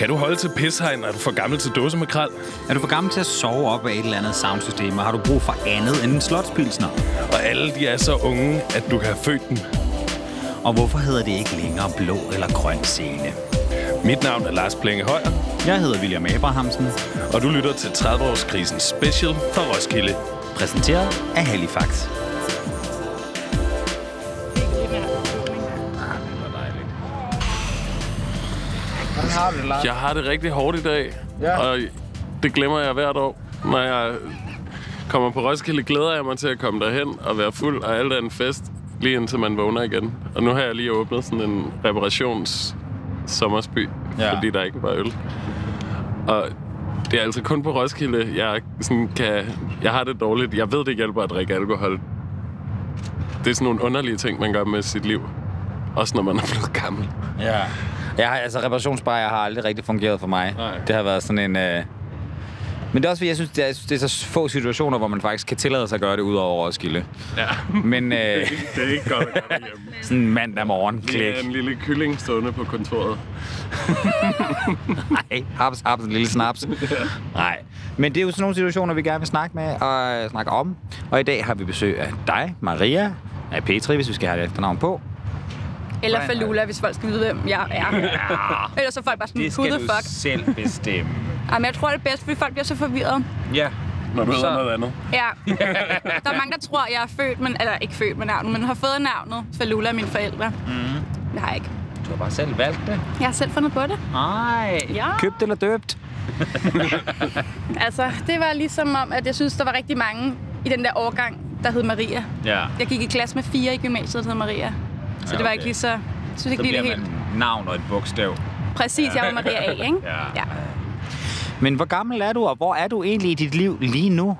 Kan du holde til pishegn? Er du for gammel til dåsemakrel? Er du for gammel til at sove op af et eller andet soundsystem, og har du brug for andet end en slotspilsner? Og alle de er så unge, at du kan have født dem. Og hvorfor hedder det ikke længere blå eller grøn scene? Mit navn er Lars Plenge Højer, Jeg hedder William Abrahamsen, og du lytter til 30-årskrisen special fra Roskilde. præsenteret af Halifax. Har du det, Lars? Jeg har det rigtig hårdt i dag, Ja. og det glemmer jeg hvert år. Når jeg kommer på Roskilde, glæder jeg mig til at komme derhen og være fuld, og alt er en fest, lige indtil man vågner igen. Og nu har jeg lige åbnet sådan en reparations sommersby, Ja. fordi der ikke var øl. Og det er altså kun på Roskilde, jeg, sådan kan, jeg har det dårligt. Jeg ved, det hjælper at drikke alkohol. Det er sådan nogle underlige ting, man gør med sit liv. Også når man er blevet gammel. Ja. Jeg har, altså, reparationsbajer har aldrig rigtig fungeret for mig. Nej. Det har været sådan en... Øh... Men det er også fordi, jeg synes, det er, jeg synes, det er så få situationer, hvor man faktisk kan tillade sig at gøre det ud over Roskilde. Ja. Men øh, det er ikke godt at gøre det hjemme. sådan en mandag morgen, klik. Det er en lille kylling stående på kontoret. Nej, haps, haps, en lille snaps. Nej. Men det er jo sådan nogle situationer, vi gerne vil snakke med og øh, snakke om. Og i dag har vi besøg af dig, Maria, af Petri, hvis vi skal have et efternavn på. Eller er Falula, hvis folk skal vide, hvem jeg er. Ellers så er folk bare sådan, who the fuck? selv bestemme. Jamen, jeg tror, det er bedst, fordi folk bliver så forvirret. Ja. Når du Så- hedder noget andet. Ja. Der er mange, der tror, jeg er født, men, eller ikke født med navnet, men har fået navnet Falula af mine forældre. Mm. Det har jeg ikke. Du har bare selv valgt det. Jeg har selv fundet på det. Nej. Ja. Købt eller døbt? Altså, det var ligesom om, at jeg synes, der var rigtig mange i den der årgang, der hed Maria. Ja. Jeg gik i klasse med fire i gymnasiet, der hed Maria. Så Ja, det var okay. ikke lige så... Jeg synes ikke Så lige det bliver helt... man navn og et bogstav. Præcis, jeg var Maria A, ikke? Ja. ja. Men hvor gammel er du, og hvor er du egentlig i dit liv lige nu?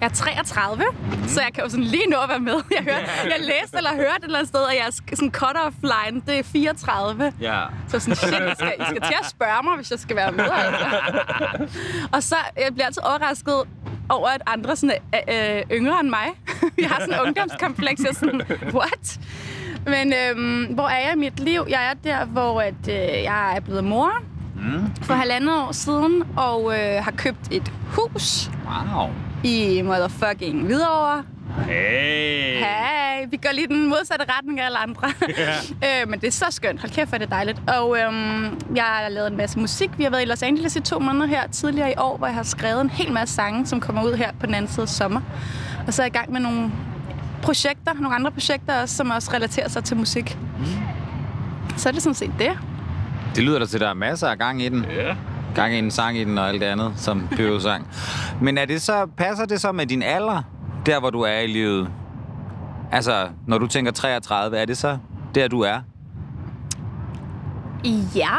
Jeg er 33, mm. så jeg kan jo sådan lige nå at være med. Jeg, hørte, jeg læste eller hørte et eller andet sted, at jeg er sådan cut-off line, det er 34. Ja. Så sådan, shit, I skal, I skal til at spørge mig, hvis jeg skal være med. Altså. og så jeg bliver altid overrasket over, at andre sådan, er øh, yngre end mig. jeg har sådan en ungdomskompleks. Jeg er sådan, what? Men øhm, hvor er jeg i mit liv? Jeg er der, hvor at, øh, jeg er blevet mor Mm. for halvandet år siden, og øh, har købt et hus Wow. i motherfucking Hvidovre. Hey. Hey, vi går lige den modsatte retning af alle andre. øh, men det er så skønt. Hold kæft, hvor er det dejligt. Og øhm, jeg har lavet en masse musik. Vi har været i Los Angeles i to måneder her tidligere i år, hvor jeg har skrevet en hel masse sange, som kommer ud her på den anden side af sommer. Og så er jeg i gang med nogle projekter, nogle andre projekter også, som også relaterer sig til musik. Så er det sådan set det. Det lyder da til, at der er masser af gang i den. Ja. Gang i den, sang i den og alt det andet, som sang. Men er det så, passer det så med din alder, der hvor du er i livet? Altså, når du tænker 33, er det så der, du er? Ja.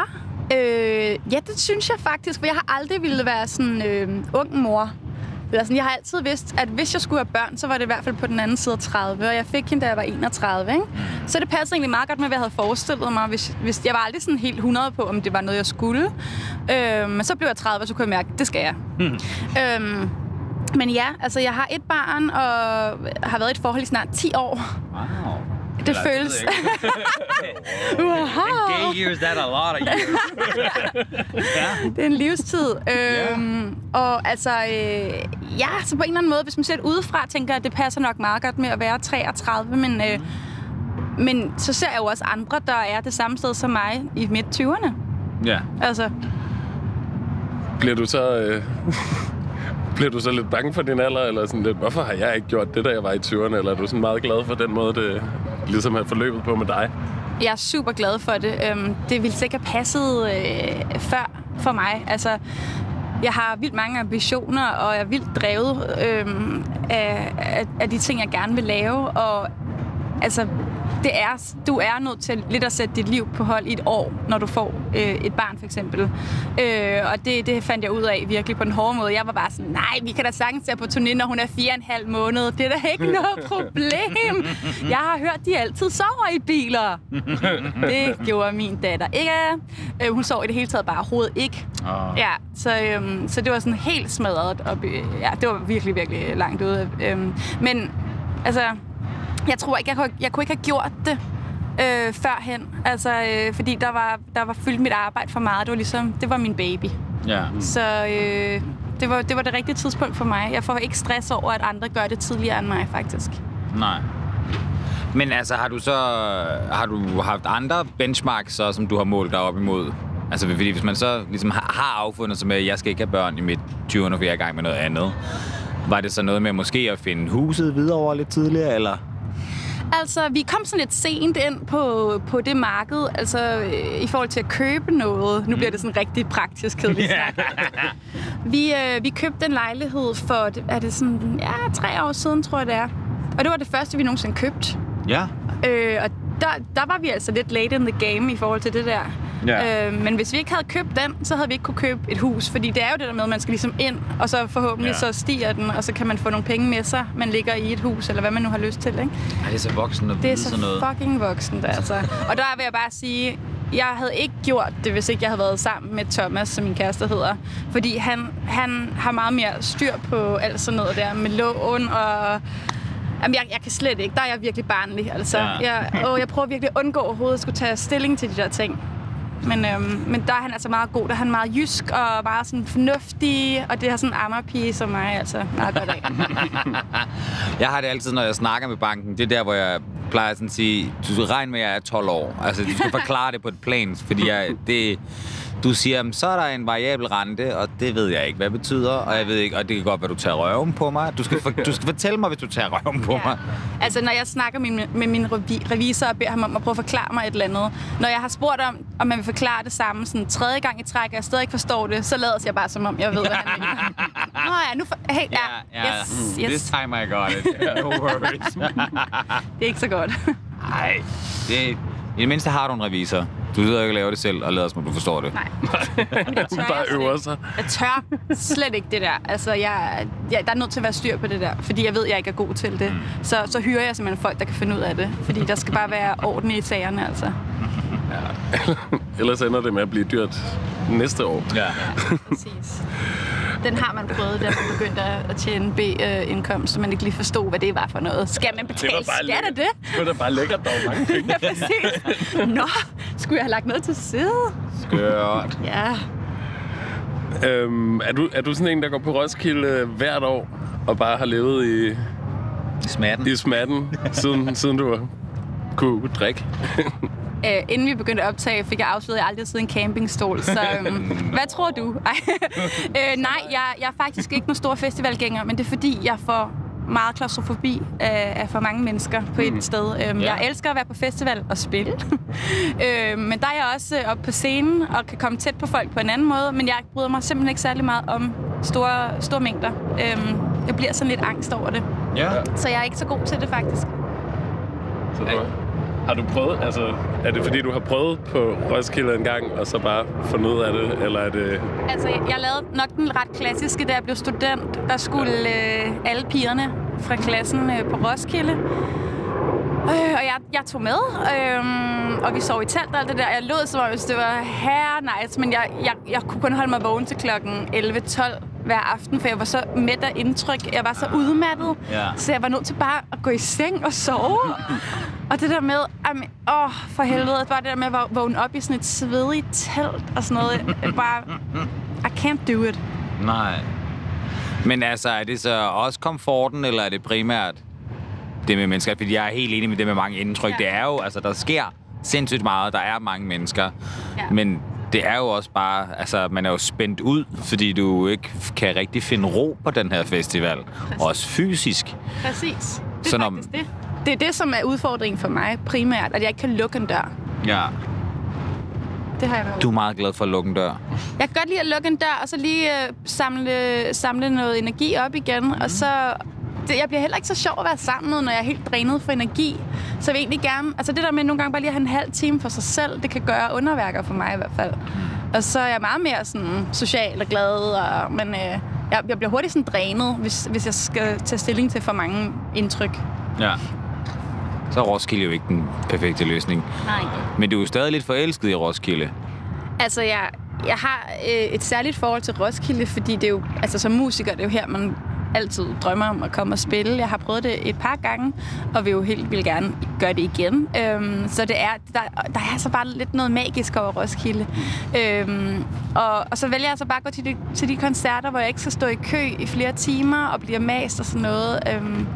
Øh, ja, det synes jeg faktisk, for jeg har aldrig ville være sådan øh, ung mor. Eller sådan, jeg har altid vidst, at hvis jeg skulle have børn, så var det i hvert fald på den anden side af 30, og jeg fik hende, da jeg var 31, ikke? Så det passer egentlig meget godt med, hvad jeg havde forestillet mig, hvis, hvis jeg var aldrig sådan helt 100 på, om det var noget, jeg skulle. Øh, men så blev jeg 30, og så kunne jeg mærke, at det skal jeg. øhm, men ja, altså jeg har et barn, og har været i et forhold i snart 10 år. Wow. Det føles... wow. years, that a lot of years. Det er en livstid. Øhm, og altså, øh, ja, så på en eller anden måde, hvis man ser det udefra, tænker jeg, at det passer nok meget godt med at være 33, men, øh, men så ser jeg jo også andre, der er det samme sted som mig i midt-20'erne. Ja. Altså, Bliver du så... Øh, bliver du så lidt bange for din alder, eller sådan lidt, hvorfor har jeg ikke gjort det, da jeg var i 20'erne, eller er du sådan meget glad for den måde, det ligesom have forløbet på med dig? jeg er super glad for det. Øhm, det ville sikkert have passet øh, før for mig. Altså, jeg har vildt mange ambitioner, og jeg er vildt drevet øh, af, af, af de ting, jeg gerne vil lave. Og altså, det er, du er nødt til lidt at sætte dit liv på hold i et år, når du får øh, et barn, for eksempel. Øh, og det, det fandt jeg ud af virkelig på den hårde måde. Jeg var bare sådan, nej, vi kan da sagtens tage på turné, når hun er fire og en halv måned. Det er da ikke noget problem. Jeg har hørt, de altid sover i biler. Det gjorde min datter ikke. Øh, hun sov i det hele taget bare overhovedet ikke. Oh. Ja, så, øhm, så det var sådan helt smadret i- Ja, det var virkelig, virkelig langt ude. Øhm, men altså, jeg tror ikke, jeg kunne, jeg kunne ikke have gjort det, øh, førhen. Altså, øh, fordi der var, der var fyldt mit arbejde for meget. Det var ligesom, det var min baby. Ja. Så øh, det, var, det var det rigtige tidspunkt for mig. Jeg får ikke stress over, at andre gør det tidligere end mig, faktisk. Nej. Men altså, har du så har du haft andre benchmarks, så, som du har målt dig op imod? Altså, fordi hvis man så ligesom har, affundet sig med, at jeg skal ikke have børn i mit 20'erne, for jeg er i gang med noget andet. Var det så noget med måske at finde huset videre over lidt tidligere, eller? Altså, vi kom sådan lidt sent ind på, på det marked, altså øh, i forhold til at købe noget. Nu bliver det sådan rigtig praktisk kedeligt snak. Vi, øh, vi købte en lejlighed for, er det sådan, ja, tre år siden, tror jeg det er. Og det var det første, vi nogensinde købte. Ja. Øh, og der, der var vi altså lidt late in the game i forhold til det der. Ja. Øh, men hvis vi ikke havde købt den, så havde vi ikke kunne købe et hus. Fordi det er jo det der med, at man skal ligesom ind, og så forhåbentlig Ja. ja. så stiger den, og så kan man få nogle penge med sig, man ligger i et hus, eller hvad man nu har lyst til. Ikke? Ej, det er så voksen at Det er så sådan noget. fucking voksent, altså. Og der vil jeg bare sige, jeg havde ikke gjort det, hvis ikke jeg havde været sammen med Thomas, som min kæreste hedder. Fordi han, han har meget mere styr på alt sådan noget der med lån og... Jamen, jeg, jeg kan slet ikke. Der er jeg virkelig barnlig, altså. Ja. Jeg, og jeg prøver virkelig at undgå overhovedet at skulle tage stilling til de der ting. Men, øhm, men der er han altså meget god. Der er han meget jysk og meget sådan fornuftig. Og det har sådan en ammerpige som mig altså meget godt af. Jeg har det altid, når jeg snakker med banken. Det er der, hvor jeg plejer sådan at sige, du skal regne med, at jeg er 12 år. Altså, du skal forklare det på et plan, fordi jeg, det, du siger, "Jamen, så er der en variabel rente, og det ved jeg ikke, hvad det betyder, og jeg ved ikke, og det kan godt være, du tager røven på mig. Du skal, for, du skal fortælle mig, hvis du tager røven på mig. Altså, når jeg snakker med, min- med min revi- revisor og beder ham om at prøve at forklare mig et eller andet. Når jeg har spurgt om, om man vil forklare det samme sådan tredje gang i træk, og jeg stadig ikke forstår det, så lader jeg bare som om, jeg ved, hvad han mener. Nå ja, nu for, hey, ja, yes, yes. This time I got it. No worries. Det er ikke så godt. Nej, det, i det mindste har du en revisor. Du sidder ikke og laver det selv, og lader som om du forstår det. Nej. Det tør Bare jeg øver ikke. sig. Jeg tør slet ikke det der. Altså, jeg, jeg, der er nødt til at være styr på det der, fordi jeg ved, at jeg ikke er god til det. Mm. Så, så hyrer jeg simpelthen folk, der kan finde ud af det. Fordi der skal bare være orden i sagerne, altså. Ellers ender det med at blive dyrt næste år. Ja. Præcis. Den har man prøvet, da man begyndte at tjene B-indkomst, så man ikke lige forstod, hvad det var for noget. Skal man betale skat af det? Det var da bare lækkert, der var mange penge. Ja, præcis. Nå, skulle jeg have lagt noget til side? Skørt. Ja. øhm, er, du, er du sådan en, der går på Roskilde hvert år, og bare har levet i, Smatten. i smatten, siden, siden du kunne drikke? Øh, inden vi begyndte at optage, fik jeg afsløret, at jeg aldrig har siddet i en campingstol. Så øhm, hvad tror du? Ej. øh, nej, jeg, jeg er faktisk ikke nogen stor festivalgænger, men det er fordi, jeg får meget klaustrofobi af, af for mange mennesker på et sted. Øhm, Ja. Jeg elsker at være på festival og spille. øh, men der er jeg også øh, oppe på scenen og kan komme tæt på folk på en anden måde, men jeg bryder mig simpelthen ikke særlig meget om store, store mængder. Øhm, jeg bliver sådan lidt angst over det. Ja. Så jeg er ikke så god til det faktisk. Så du, har du prøvet, altså, er det fordi, du har prøvet på Roskilde en gang, og så bare fundet ud af det, eller er det... Altså, jeg lavede nok den ret klassiske, da jeg blev student. Der skulle øh, alle pigerne fra klassen øh, på Roskilde. Øh, og jeg, jeg tog med, øh, og vi sov i telt og alt det der. Jeg lød som om, hvis det var her nice, men jeg, jeg, jeg kunne kun holde mig vågen til klokken 11-12 hver aften, for jeg var så mæt af indtryk. Jeg var så udmattet, Ja. så jeg var nødt til bare at gå i seng og sove. og det der med, jamen, åh, for helvede, bare det der med at vågne op i sådan et svedigt telt og sådan noget, bare, I can't do it. Nej. Men altså, er det så også komforten, eller er det primært det med mennesker? Fordi jeg er helt enig med det med mange indtryk. Ja. Det er jo, altså, der sker sindssygt meget. Der er mange mennesker. Ja. Men det er jo også bare, altså, man er jo spændt ud, fordi du ikke kan rigtig finde ro på den her festival. Også fysisk. Præcis. Det er Så når- faktisk det. Det er det, som er udfordringen for mig primært, at jeg ikke kan lukke en dør. Ja. Det har jeg med. Du er meget glad for at lukke en dør. Jeg kan godt lide at lukke en dør, og så lige øh, samle, samle noget energi op igen, mm. og så... Det, jeg bliver heller ikke så sjov at være sammen med, når jeg er helt drænet for energi. Så jeg vil egentlig gerne... Altså det der med nogle gange bare lige at have en halv time for sig selv, det kan gøre underværker for mig i hvert fald. Og så er jeg meget mere sådan social og glad, og, men øh, jeg, jeg bliver hurtigt sådan drænet, hvis, hvis jeg skal tage stilling til for mange indtryk. Ja. Så er Roskilde jo ikke den perfekte løsning. Nej. Men du er jo stadig lidt forelsket i Roskilde. Altså, jeg, jeg har øh, et særligt forhold til Roskilde, fordi det er jo, altså som musiker, det er jo her, man altid drømmer om at komme og spille. Jeg har prøvet det et par gange, og vil jo helt vil gerne gøre det igen. Øhm, så det er, der, der er så bare lidt noget magisk over Roskilde. Øhm, og, og så vælger jeg så bare at gå til de, til de koncerter, hvor jeg ikke skal stå i kø i flere timer og bliver mast og sådan noget. Øhm,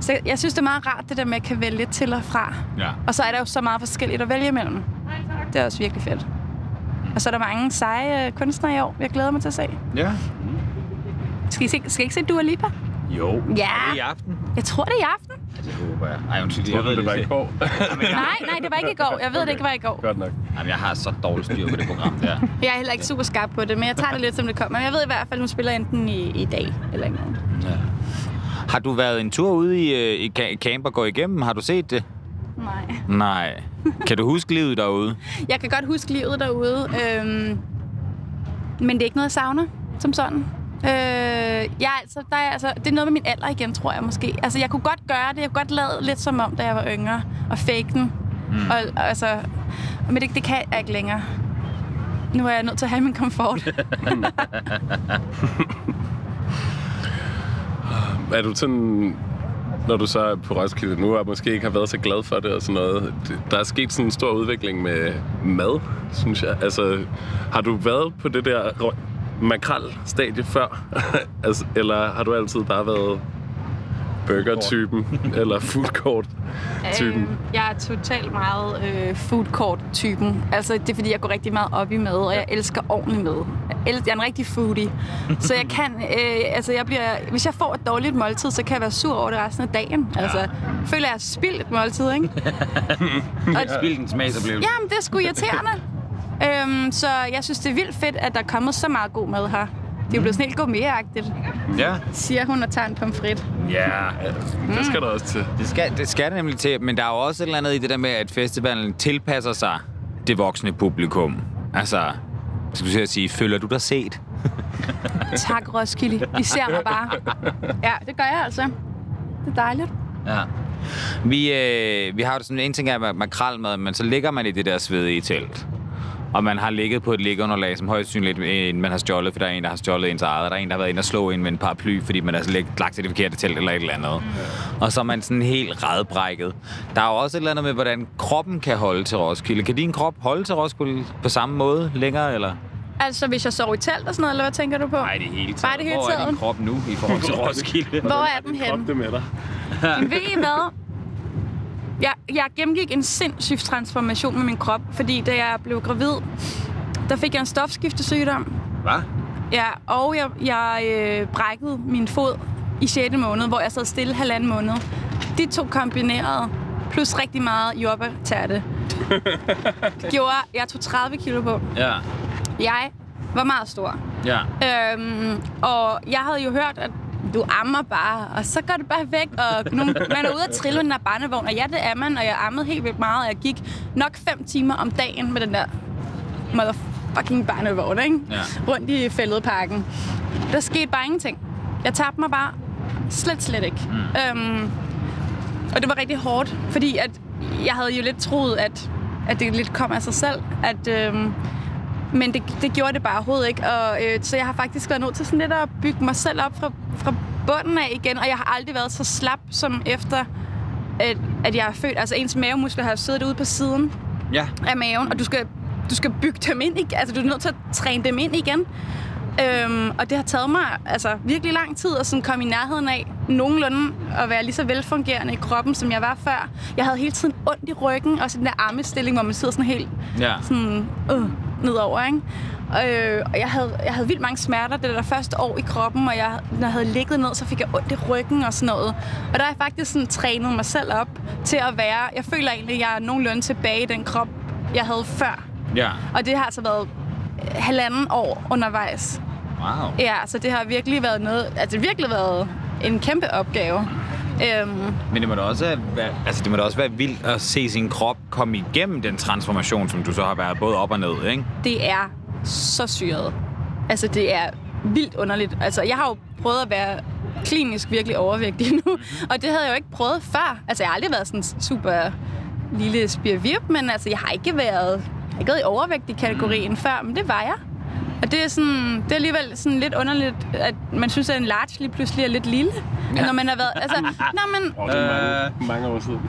så jeg, synes, det er meget rart, det der med, at jeg kan vælge til og fra. Ja. Og så er der jo så meget forskelligt at vælge imellem. Det er også virkelig fedt. Og så er der mange seje kunstnere i år, jeg glæder mig til at se. Ja. Skal I, se, skal I ikke se Dua Lipa? Jo. Ja. Er det i aften? Jeg tror, det er i aften. Ja, det håber jeg. Ej, undskyld, Jeg jeg ved det var i ikke. går. Nej, nej, det var ikke i går. Jeg ved, det ikke var i går. Godt nok. Jamen, jeg har så dårligt styr på det program der. Jeg er heller ikke super skarp på det, men jeg tager det lidt, som det kommer. Men jeg ved i hvert fald, hun spiller enten i, i dag eller i morgen. Ja. Har du været en tur ude i, øh, i ca- camp og gå igennem? Har du set det? Nej. Nej. Kan du huske livet derude? Jeg kan godt huske livet derude, øhm, men det er ikke noget, jeg savner som sådan. Øh, jeg er altså, der er, altså, det er noget med min alder igen, tror jeg måske. Altså, jeg kunne godt gøre det. Jeg kunne godt lade lidt som om, da jeg var yngre. Og fake den. Mm. Og, og, altså, men det, det kan jeg ikke længere. Nu er jeg nødt til at have min komfort. Er du sådan, når du så er på Roskilde nu, og måske ikke har været så glad for det og sådan noget, det- der er sket sådan en stor udvikling med mad, synes jeg. Altså, har du været på det der makrel-stadie før? altså, eller har du altid bare været burger-typen, eller food court-typen? Øh, jeg er totalt meget øh, food court-typen. Altså, det er fordi, jeg går rigtig meget op i mad, og jeg elsker ordentlig mad. Jeg, er en rigtig foodie. så jeg kan, øh, altså jeg bliver, hvis jeg får et dårligt måltid, så kan jeg være sur over det resten af dagen. Altså, jeg føler, jeg spildt et måltid, ikke? og, Spil en smagsoplevelse. jamen, det er sgu irriterende. Øhm, så jeg synes, det er vildt fedt, at der er kommet så meget god mad her. Det er jo blevet sådan helt gourmetagtigt, Ja. siger hun og tager en pomfrit. Ja. Det skal der også til. Det skal, det skal det nemlig til, men der er jo også et eller andet i det der med, at festivalen tilpasser sig det voksne publikum. Altså, skal du sige, føler du dig set? Tak, Roskilde. I ser mig bare. Ja, det gør jeg altså. Det er dejligt. Ja. Vi, øh, vi har jo sådan en ting af makralmad, men så ligger man i det der svedige telt. Og man har ligget på et liggeunderlag, som højst synligt en, man har stjålet, for der er en, der har stjålet ens eget. Der er en, der har været inde og slå en med en paraply, fordi man har lagt, til det forkerte telt eller et eller andet. Og så er man sådan helt redbrækket. Der er jo også et eller andet med, hvordan kroppen kan holde til Roskilde. Kan din krop holde til Roskilde på samme måde længere, eller? Altså, hvis jeg sover i telt og sådan noget, eller hvad tænker du på? Nej, det hele taget. Bare det hele Hvor er din krop nu i forhold til Roskilde? Hvor er den Krop henne? det med dig. Men ved I hvad? Jeg, jeg gennemgik en sindssyg transformation med min krop, fordi da jeg blev gravid, der fik jeg en stofskiftesygdom. Hvad? Ja, og jeg, jeg øh, brækkede min fod i 6. måned, hvor jeg sad stille halvanden måned. De to kombineret, plus rigtig meget jordbærtærte, gjorde, jeg tog 30 kilo på. Ja. Jeg var meget stor. Ja. Øhm, og jeg havde jo hørt, at du ammer bare, og så går det bare væk, og nu, man er ude at trille med den der barnevogn, og ja, det er man, og jeg ammede helt vildt meget, og jeg gik nok fem timer om dagen med den der motherfucking barnevogn, ikke? Ja. Rundt i fældeparken. Der skete bare ingenting. Jeg tabte mig bare slet, slet ikke. Mm. Øhm, og det var rigtig hårdt, fordi at jeg havde jo lidt troet, at, at det lidt kom af sig selv, at... Øhm, men det, det gjorde det bare overhovedet ikke. Og, øh, så jeg har faktisk været nødt til sådan lidt at bygge mig selv op fra, fra bunden af igen. Og jeg har aldrig været så slap som efter, at, at jeg er født. Altså ens mavemuskler har siddet ude på siden Ja. af maven, og du skal, du skal bygge dem ind igen. Altså du er nødt til at træne dem ind igen. Øhm, og det har taget mig altså, virkelig lang tid at sådan komme i nærheden af nogenlunde at være lige så velfungerende i kroppen, som jeg var før. Jeg havde hele tiden ondt i ryggen, og den der armestilling, hvor man sidder sådan helt Ja. sådan, øh, nedover, ikke? Øh, og jeg havde, jeg havde vildt mange smerter det der første år i kroppen, og jeg, når jeg havde ligget ned, så fik jeg ondt i ryggen og sådan noget. Og der har jeg faktisk sådan trænet mig selv op til at være, jeg føler egentlig, at jeg er nogenlunde tilbage i den krop, jeg havde før. Ja. Og det har altså været halvanden år undervejs. Wow. Ja, så det har virkelig været noget, altså det har virkelig været en kæmpe opgave. Øhm, Men det må da også være, altså det må da også være vildt at se sin krop komme igennem den transformation, som du så har været både op og ned, ikke? det er så syret. Altså, det er vildt underligt. Altså, jeg har jo prøvet at være klinisk virkelig overvægtig nu, og det havde jeg jo ikke prøvet før. Altså, jeg har aldrig været sådan super lille spirvirp, men altså, jeg har ikke været, jeg har ikke været i overvægtig kategorien før, men det var jeg. Og det er, sådan, det er alligevel sådan lidt underligt, at man synes, at en large lige pludselig er lidt lille. Ja. Når man har været... Altså, nej, men, Oh, det er mange, mange år siden.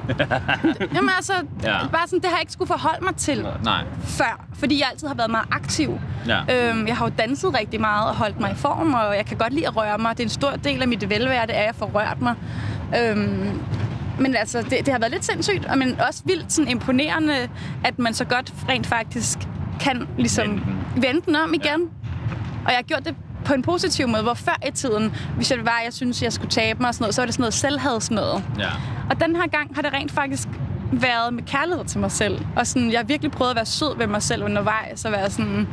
jamen, altså, Ja. bare sådan, det har jeg ikke skulle forholde mig til Nej. før, fordi jeg altid har været meget aktiv. Ja. Øhm, jeg har jo danset rigtig meget og holdt mig i form, og jeg kan godt lide at røre mig. Det er en stor del af mit velvære, det er, at jeg får rørt mig. Øhm, men altså, det, det har været lidt sindssygt, og men også vildt sådan imponerende, at man så godt rent faktisk kan ligesom Vende vende den, om igen. Og jeg har gjort det på en positiv måde, hvor før i tiden, hvis jeg var, jeg synes, jeg skulle tabe mig og sådan noget, så var det sådan noget selvhads noget. Ja. Og den her gang har det rent faktisk været med kærlighed til mig selv. Og sådan, jeg har virkelig prøvet at være sød ved mig selv undervejs, og være sådan,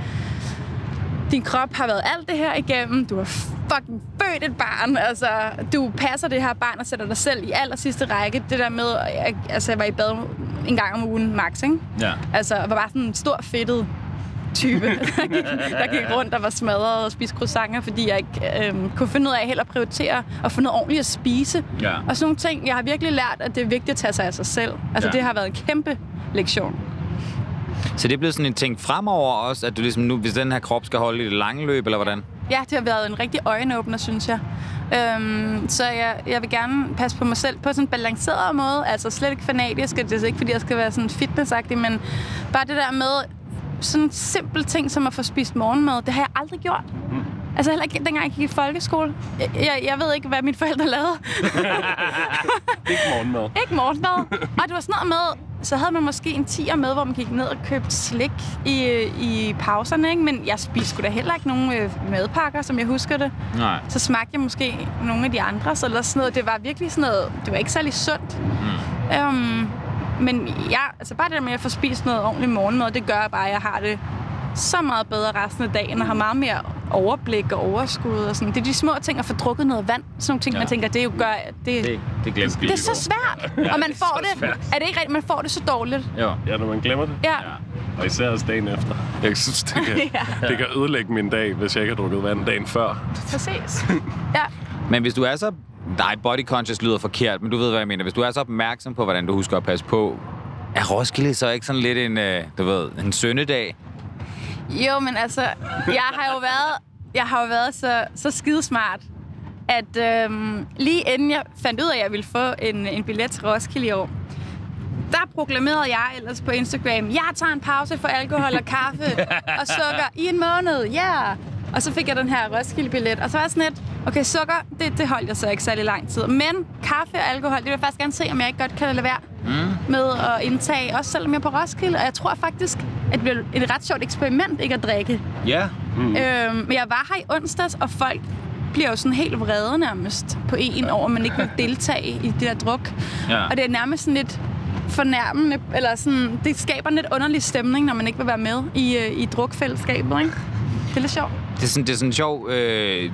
din krop har været alt det her igennem, du har fucking født et barn, altså, du passer det her barn og sætter dig selv i aller sidste række. Det der med, jeg, altså, jeg var i bad en gang om ugen, max, ikke? Ja. Altså, jeg var bare sådan en stor fedtet type, der gik, der gik rundt og var smadret og spiste croissanter, fordi jeg ikke øhm, kunne finde ud af heller at prioritere og få noget ordentligt at spise. Ja. Og sådan nogle ting. Jeg har virkelig lært, at det er vigtigt at tage sig af sig selv. Altså, Ja. det har været en kæmpe lektion. Så det er blevet sådan en ting fremover også, at du ligesom nu, hvis den her krop skal holde i det lange løb, eller hvordan? Ja, det har været en rigtig øjenåbner, synes jeg. Øhm, så jeg, jeg vil gerne passe på mig selv på sådan en balanceret måde. Altså slet ikke fanatisk, det er ikke, fordi jeg skal være sådan fitnessagtig, men bare det der med sådan simple ting, som at få spist morgenmad, det har jeg aldrig gjort. Altså heller ikke dengang jeg gik i folkeskole. Jeg, jeg, jeg ved ikke, hvad mine forældre lavede. Ikke morgenmad. ikke morgenmad. Og det var sådan noget med, så havde man måske en tiger med, hvor man gik ned og købte slik i, i pauserne, ikke? Men jeg spiste sgu da heller ikke nogen øh, madpakker, som jeg husker det. Nej. Så smagte jeg måske nogle af de andre, eller sådan noget. Det var virkelig sådan noget, det var ikke særlig sundt. Mm. Um, men ja, altså bare det der med at få spist noget ordentligt morgenmad, det gør bare, at jeg har det så meget bedre resten af dagen, og har meget mere overblik og overskud og sådan. Det er de små ting at få drukket noget vand. Sådan nogle ting, Ja. ja. man tænker, det er jo gør, det, Det, det glemte det er så svært, og man får det. svært. Er det ikke rigtigt, man får det så dårligt? Jo. Ja, når man glemmer det. Ja. Ja. Og især også dagen efter. Jeg synes, det kan, Ja. det kan ødelægge min dag, hvis jeg ikke har drukket vand dagen før. Præcis. Ja. Men hvis du er så... Nej, body conscious lyder forkert, men du ved, hvad jeg mener. Hvis du er så opmærksom på, hvordan du husker at passe på, er Roskilde så ikke sådan lidt en, øh, du ved, en søndedag? Jo, men altså, jeg har jo været, jeg har jo været så, så skidesmart, at øhm, lige inden jeg fandt ud af, at jeg ville få en, en billet til Roskilde i år, der proklamerede jeg ellers på Instagram, jeg tager en pause for alkohol og kaffe og sukker i en måned, ja! Yeah! Og så fik jeg den her Roskilde-billet, og så var jeg sådan lidt, okay, sukker, det, det holdt jeg så ikke særlig lang tid. Men kaffe og alkohol, det vil jeg faktisk gerne se, om jeg ikke godt kan lade være mm. med at indtage, også selvom jeg er på Roskilde. Og jeg tror faktisk, at det bliver et ret sjovt eksperiment ikke at drikke. Ja. Mm. Øhm, men jeg var her i onsdags, og folk bliver jo sådan helt vrede nærmest på en over, at man ikke vil deltage i det der druk. Ja. Og det er nærmest sådan lidt fornærmende, eller sådan, det skaber en lidt underlig stemning, når man ikke vil være med i, øh, i drukfællesskabet, ikke? Det er lidt sjovt. Det er sådan, det er sådan en sjov øh,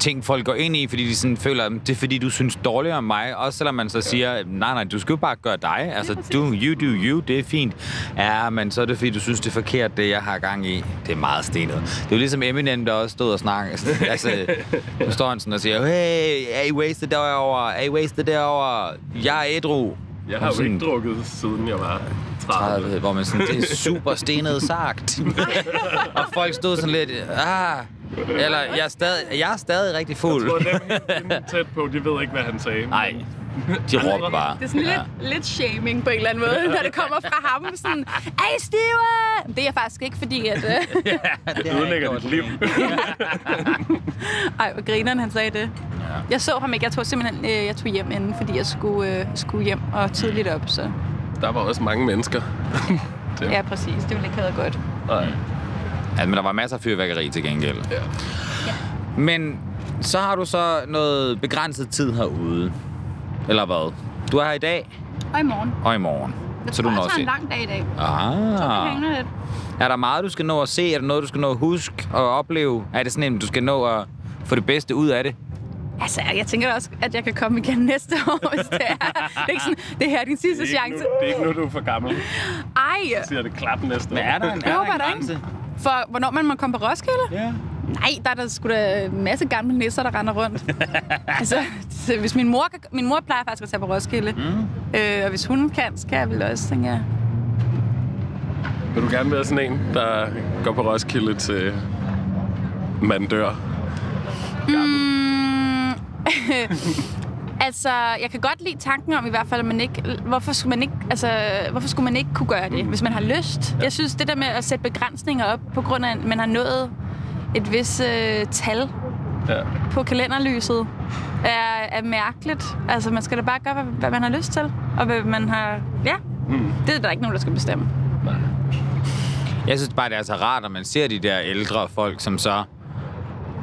ting, folk går ind i, fordi de sådan føler, at det er fordi, du synes dårligere om mig. Også selvom man så siger, nej, nej, du skal jo bare gøre dig. Altså, du, you do you, det er fint. Ja, men så er det fordi, du synes, det er forkert, det jeg har gang i. Det er meget stenet. Det er jo ligesom Eminem, der også stod og snakkede. Altså, nu står han sådan og siger, hey, er I wasted derovre? Er I wasted derovre? Jeg er ædru. Jeg har jo Sådan- ikke drukket, siden jeg var 30. 30, hvor man sådan, det er super stenet sagt. og folk stod sådan lidt, ah, eller jeg er stadig, jeg er stadig rigtig fuld. Jeg tror, dem tæt på, de ved ikke, hvad han sagde. Nej, de råbte bare. Det er sådan lidt, lidt shaming på en eller anden måde, når det kommer fra ham. Sådan, Ej, Stive! Det er jeg faktisk ikke, fordi at... Øh, Det ødelægger dit liv. ej, hvor grineren, han sagde det. Jeg så ham ikke. Jeg tog simpelthen øh, jeg tog hjem inden, fordi jeg skulle, øh, skulle hjem og tidligt op. Så Der var også mange mennesker. ja, præcis. Det ville ikke have været godt. Nej. Ja, men der var masser af fyrværkeri til gengæld. Ja. Men så har du så noget begrænset tid herude. Eller hvad? Du er her i dag Og i morgen. og i morgen. Jeg så tror, du når jeg tager en lang dag i dag. Ah. Hænger lidt. Er der meget, du skal nå at se? Er der noget, du skal nå at huske og opleve? Er det sådan en, du skal nå at få det bedste ud af det? Altså, jeg tænker også, at jeg kan komme igen næste år, hvis det er. Det er ikke sådan, det her er din sidste Det er, ikke chance. nu, det er ikke nu, du er for gammel. Ej, Så siger det klap næste Men år. er der en, er der en grænse? for hvornår man må komme på Roskilde? Ja. Nej, der er der sgu da en masse gamle nisser, der render rundt. altså, så hvis min mor, kan, min mor plejer faktisk at tage på Roskilde. Mm. Øh, og hvis hun kan, så kan jeg vel også, tænker jeg. Vil du gerne være sådan en, der går på Roskilde til man dør? Mm, altså, jeg kan godt lide tanken om i hvert fald, at man ikke, hvorfor skulle man ikke, altså, hvorfor skulle man ikke kunne gøre det, hvis man har lyst? Jeg synes, det der med at sætte begrænsninger op, på grund af, at man har nået et vis øh, tal Ja. på kalenderlyset, er, er mærkeligt. Altså, man skal da bare gøre, hvad, hvad man har lyst til, og hvad man har... Ja, mm. det er der ikke nogen, der skal bestemme. Jeg synes bare, det er så rart, at man ser de der ældre folk, som så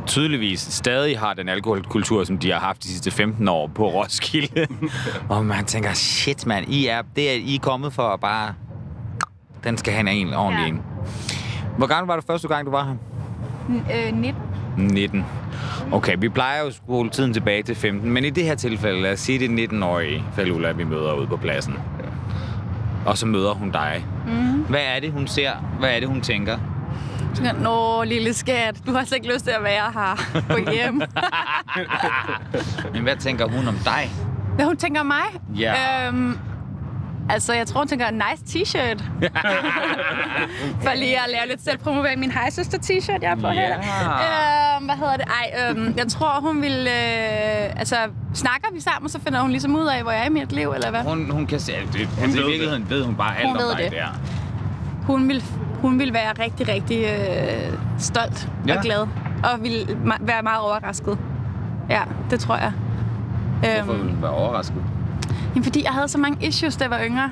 tydeligvis stadig har den alkoholkultur, som de har haft de sidste 15 år på Roskilde. og man tænker, shit mand, I er, det er I er kommet for at bare... Den skal have en ordentlig Ja. en. Hvor gammel var det første gang, du var her? N- øh, 19. 19. Okay, vi plejer jo at spole tiden tilbage til 15, men i det her tilfælde, lad os sige, det er 19-årige Falula, vi møder ude på pladsen. Og så møder hun dig. Mm. Hvad er det, hun ser? Hvad er det, hun tænker? Så tænker jeg, Nå, lille skat, du har slet ikke lyst til at være her. Gå hjem. Men hvad tænker hun om dig? Hvad hun tænker om mig? Ja. Øhm, altså, jeg tror, hun tænker, nice t-shirt. For lige at lave lidt selvpromovering. Min hejsøster t-shirt, jeg har på Ja. her. Øhm, hvad hedder det? Ej, øhm, jeg tror, hun vil... Øh, altså, snakker vi sammen, så finder hun ligesom ud af, hvor jeg er i mit liv, eller hvad? Hun, hun kan se alt det. Altså, i virkeligheden ved hun bare alt Hun om ved dig det. der. Hun vil, hun vil være rigtig, rigtig øh, stolt Ja. og glad. Og vil ma- være meget overrasket. Ja, det tror jeg. Hvorfor vil hun være overrasket? Jamen, fordi jeg havde så mange issues, da jeg var yngre,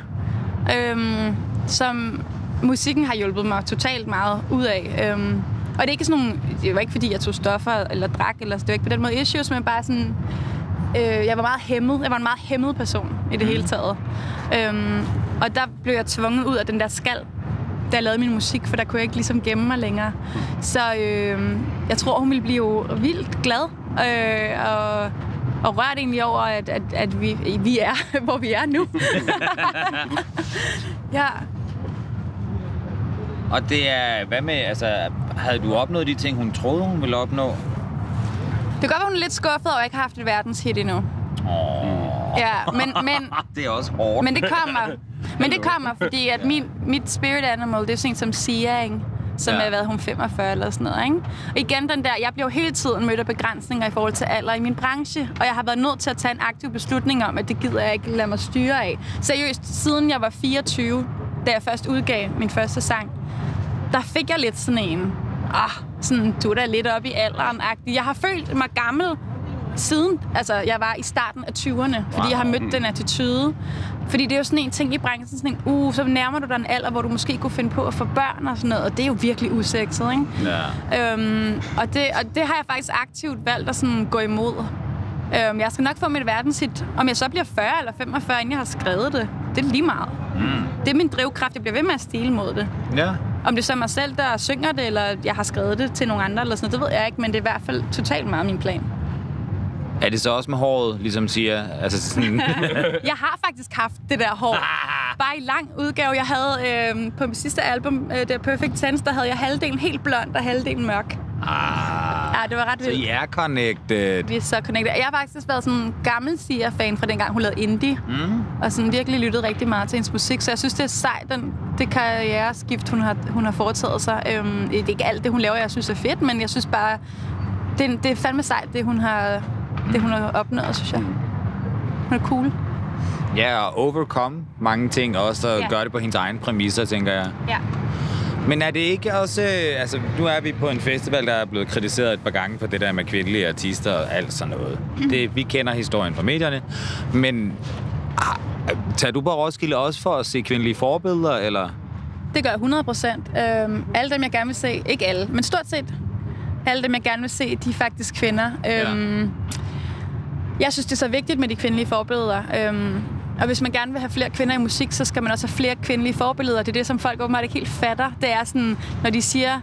øhm, som musikken har hjulpet mig totalt meget ud af. Øhm, og det er ikke sådan nogle, det var ikke fordi, jeg tog stoffer eller drak, eller det var ikke på den måde issues, men bare sådan, øh, jeg var meget hæmmet. Jeg var en meget hæmmet person i det hele taget. Øhm, og der blev jeg tvunget ud af den der skal, da jeg lavede min musik, for der kunne jeg ikke ligesom gemme mig længere. Så øh, jeg tror, hun ville blive vildt glad øh, og, og rørt egentlig over, at, at, at vi, vi er, hvor vi er nu. ja. Og det er, hvad med, altså, havde du opnået de ting, hun troede, hun ville opnå? Det kan godt være, hun er lidt skuffet over, at jeg ikke har haft et verdenshit endnu. Åh, Ja, men, men, det er også hårdt. men det kommer. Men det kommer, fordi at min, mit spirit animal, det er sådan som Sia, ikke? som Ja. er, hvad hun 45 eller sådan noget. Ikke? Og igen den der, jeg bliver jo hele tiden mødt af begrænsninger i forhold til alder i min branche, og jeg har været nødt til at tage en aktiv beslutning om, at det gider jeg ikke lade mig styre af. Seriøst, siden jeg var 24, da jeg først udgav min første sang, der fik jeg lidt sådan en, ah, sådan, du er da lidt op i alderen -agtig. Jeg har følt mig gammel siden, altså jeg var i starten af 20'erne, fordi Wow. jeg har mødt den attitude. Fordi det er jo sådan en ting i branchen, sådan en, uh, så nærmer du dig en alder, hvor du måske kunne finde på at få børn og sådan noget, og det er jo virkelig usekset, ikke? Ja. Øhm, og, det, og det har jeg faktisk aktivt valgt at sådan gå imod. Øhm, jeg skal nok få mit verdenshit. Om jeg så bliver 40 eller 45, inden jeg har skrevet det, det er lige meget. Mm. Det er min drivkraft. Jeg bliver ved med at stile mod det. Ja. Om det så er mig selv, der synger det, eller jeg har skrevet det til nogle andre, eller sådan noget, det ved jeg ikke, men det er i hvert fald totalt meget min plan. Er det så også med håret, ligesom siger? Altså sådan... Jeg har faktisk haft det der hår. Bare i lang udgave. Jeg havde øh, på mit sidste album, øh, The Perfect Tense, der havde jeg halvdelen helt blond og halvdelen mørk. ah, Ja, det var ret så vildt. I er connected. Vi er så connected. Jeg har faktisk været sådan en gammel Sia-fan fra dengang, hun lavede indie. Mm. Og sådan virkelig lyttet rigtig meget til hendes musik. Så jeg synes, det er sejt, den, det karriereskift, hun har, hun har foretaget sig. Øhm, det er ikke alt det, hun laver, jeg synes er fedt, men jeg synes bare, det, det er fandme sejt, det hun har, det, hun har opnået, synes jeg. Hun er cool. Ja, og overcome mange ting også, og Ja. gøre det på hendes egen præmisser, tænker jeg. Ja. Men er det ikke også... øh, Altså, nu er vi på en festival, der er blevet kritiseret et par gange for det der med kvindelige artister og alt sådan noget. Det, vi kender historien fra medierne, men... ah, Tager du på Roskilde også for at se kvindelige forbilleder, eller? Det gør jeg 100 procent. Øhm, alle dem, jeg gerne vil se, ikke alle, men stort set alle dem, jeg gerne vil se, de er faktisk kvinder. Øhm, Jeg synes, det er så vigtigt med de kvindelige forbilleder. Øhm, og hvis man gerne vil have flere kvinder i musik, så skal man også have flere kvindelige forbilleder. Det er det, som folk åbenbart ikke helt fatter. Det er sådan, når de siger,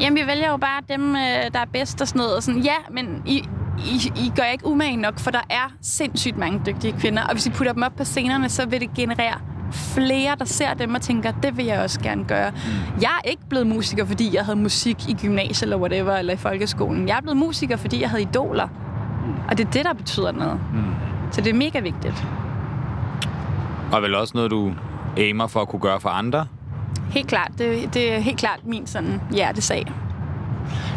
jamen vi vælger jo bare dem, øh, der er bedst og sådan noget. Og sådan, ja, men I, I, I gør ikke umage nok, for der er sindssygt mange dygtige kvinder. Og hvis I putter dem op på scenerne, så vil det generere flere, der ser dem og tænker, det vil jeg også gerne gøre. Jeg er ikke blevet musiker, fordi jeg havde musik i gymnasiet eller whatever, eller i folkeskolen. Jeg er blevet musiker, fordi jeg havde idoler. Og det er det, der betyder noget. Mm. Så det er mega vigtigt. Og vel også noget, du aimer for at kunne gøre for andre? Helt klart. Det, det er helt klart min sådan hjertesag.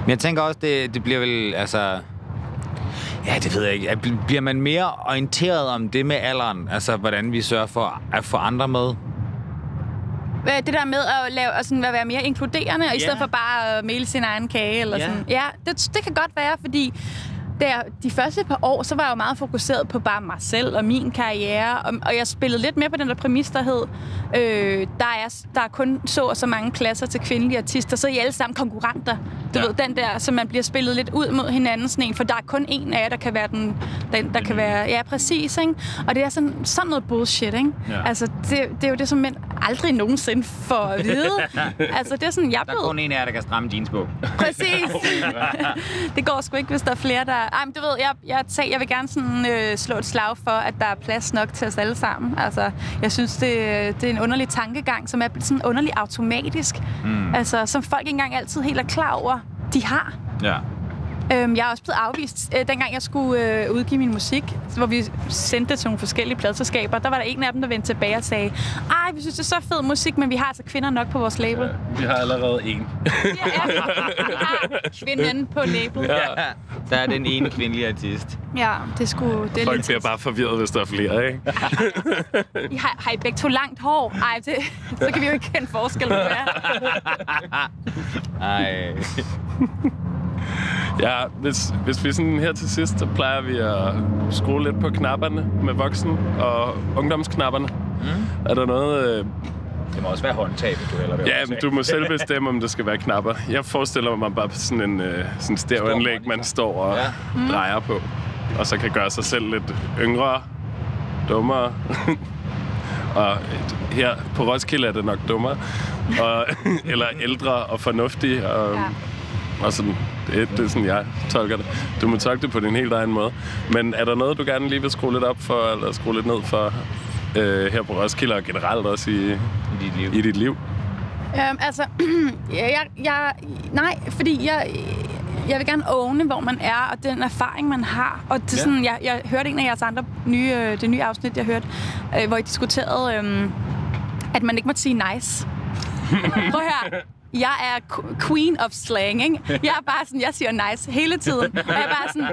Men jeg tænker også, det, det bliver vel, altså... Ja, det ved jeg ikke. Bl- Bliver man mere orienteret om det med alderen? Altså, hvordan vi sørger for at få andre med? Det der med at, lave, og sådan, at være mere inkluderende, og i stedet for bare at male sin egen kage. Eller Ja. sådan. ja det, det kan godt være, fordi der, de første par år, så var jeg jo meget fokuseret på bare mig selv og min karriere, og, og jeg spillede lidt mere på den der præmis, der hed, øh, der, er, der er kun så og så mange pladser til kvindelige artister, så er I alle sammen konkurrenter. Du Ja. ja. ved, den der, så man bliver spillet lidt ud mod hinanden, sådan en, for der er kun en af jer, der kan være den, den der kan være, ja, præcis, ikke? Og det er sådan, sådan noget bullshit, ikke? Ja. Altså, det, det er jo det, som mænd aldrig nogensinde får at vide. altså, det er sådan, jeg Der er kun en af jer, der kan stramme jeans på. Præcis. det går sgu ikke, hvis der er flere, der... Ej, men du ved, jeg, jeg, tager, jeg vil gerne sådan, øh, slå et slag for, at der er plads nok til os alle sammen. Altså, jeg synes, det, det er en underlig tankegang, som er sådan underlig automatisk. Mm. Altså, som folk ikke engang altid helt er klar over, de har. Ja. Øhm, jeg er også blevet afvist, øh, dengang jeg skulle øh, udgive min musik, hvor vi sendte det til nogle forskellige pladselskaber. Der var der en af dem, der vendte tilbage og sagde, ej, vi synes, det er så fed musik, men vi har altså kvinder nok på vores label. Vi har allerede en. Ja, ja. Vi har kvinden på label. Ja. Der er den ene kvindelige artist. Ja, det skulle... Det er Folk lidt bliver bare forvirret, hvis der er flere, ikke? I har, har I begge to langt hår? Ej, det, så kan vi jo ikke kende forskel på det. Ej. Ja, hvis, hvis vi sådan her til sidst, så plejer vi at skrue lidt på knapperne med voksen- og ungdomsknapperne. Mm. Er der noget... Øh, Det må også være håndtag, hvis du heller vil. ja, men du må selv bestemme, om det skal være knapper. Jeg forestiller mig bare sådan en øh, sådan stereoanlæg, man står og Ja. ja. drejer på. Og så kan gøre sig selv lidt yngre, dummere. og her på Roskilde er det nok dummere. Og, eller ældre og fornuftig. Og, Ja. og sådan, det, det er sådan, jeg tolker det. Du må tolke det på din helt egen måde. Men er der noget, du gerne lige vil skrue lidt op for, eller skrue lidt ned for øh, her på Roskilde, og generelt også i, I dit liv. i dit liv? Øhm, altså, jeg, jeg, nej, fordi jeg, jeg vil gerne åne, hvor man er, og den erfaring, man har. Og det Ja. sådan, jeg, jeg hørte en af jeres andre nye, øh, det nye afsnit, jeg hørte, øh, hvor I diskuterede, øh, at man ikke måtte sige nice. Prøv her. Jeg er qu- queen of slang, ikke? Jeg er bare sådan, jeg siger nice hele tiden. Og jeg er bare sådan,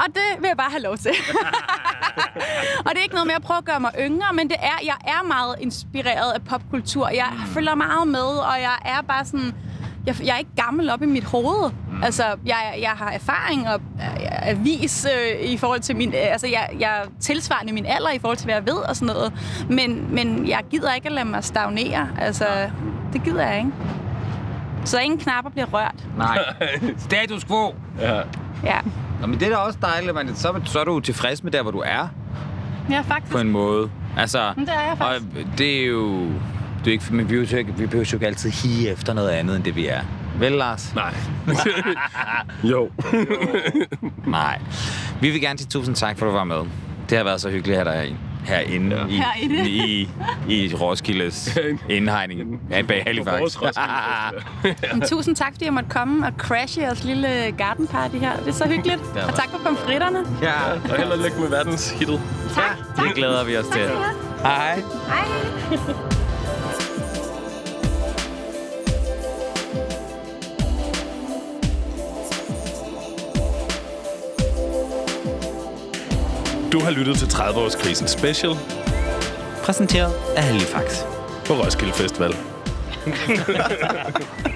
og det vil jeg bare have lov til. og det er ikke noget med at prøve at gøre mig yngre, men det er, jeg er meget inspireret af popkultur. Jeg følger meget med, og jeg er bare sådan... Jeg, jeg er ikke gammel op i mit hoved. Altså, jeg, jeg har erfaring og øh, avis øh, i forhold til min... Øh, altså, jeg, jeg er tilsvarende min alder i forhold til, hvad jeg ved og sådan noget. Men, men jeg gider ikke at lade mig stagnere. Altså, det gider jeg ikke. Så ingen knapper bliver rørt. Nej. Status quo. Ja. Ja, Nå, men det er da også dejligt, men så, så er du tilfreds med der, hvor du er, ja faktisk. på en måde. Altså, Men det er jeg faktisk. Og det er jo... Det er ikke, men vi behøver jo ikke, vi behøver jo ikke altid hige efter noget andet, end det vi er. Vel, Lars? Nej. jo. Nej. Vi vil gerne sige tusind tak, for at du var med. Det har været så hyggeligt at have dig herinde ja. i, Herinde. i, i Roskildes indhegning. Ja, bag Halifax. Men tusind tak, fordi jeg måtte komme og crashe jeres lille garden party her. Det er så hyggeligt. var- Og tak for pomfritterne. ja, Og held og lykke med verdens hittet. Tak. det glæder vi os til. skal du Hej. Hej. Du har lyttet til 30-årskrisen special Præsenteret af Halifax. på Roskilde Festival.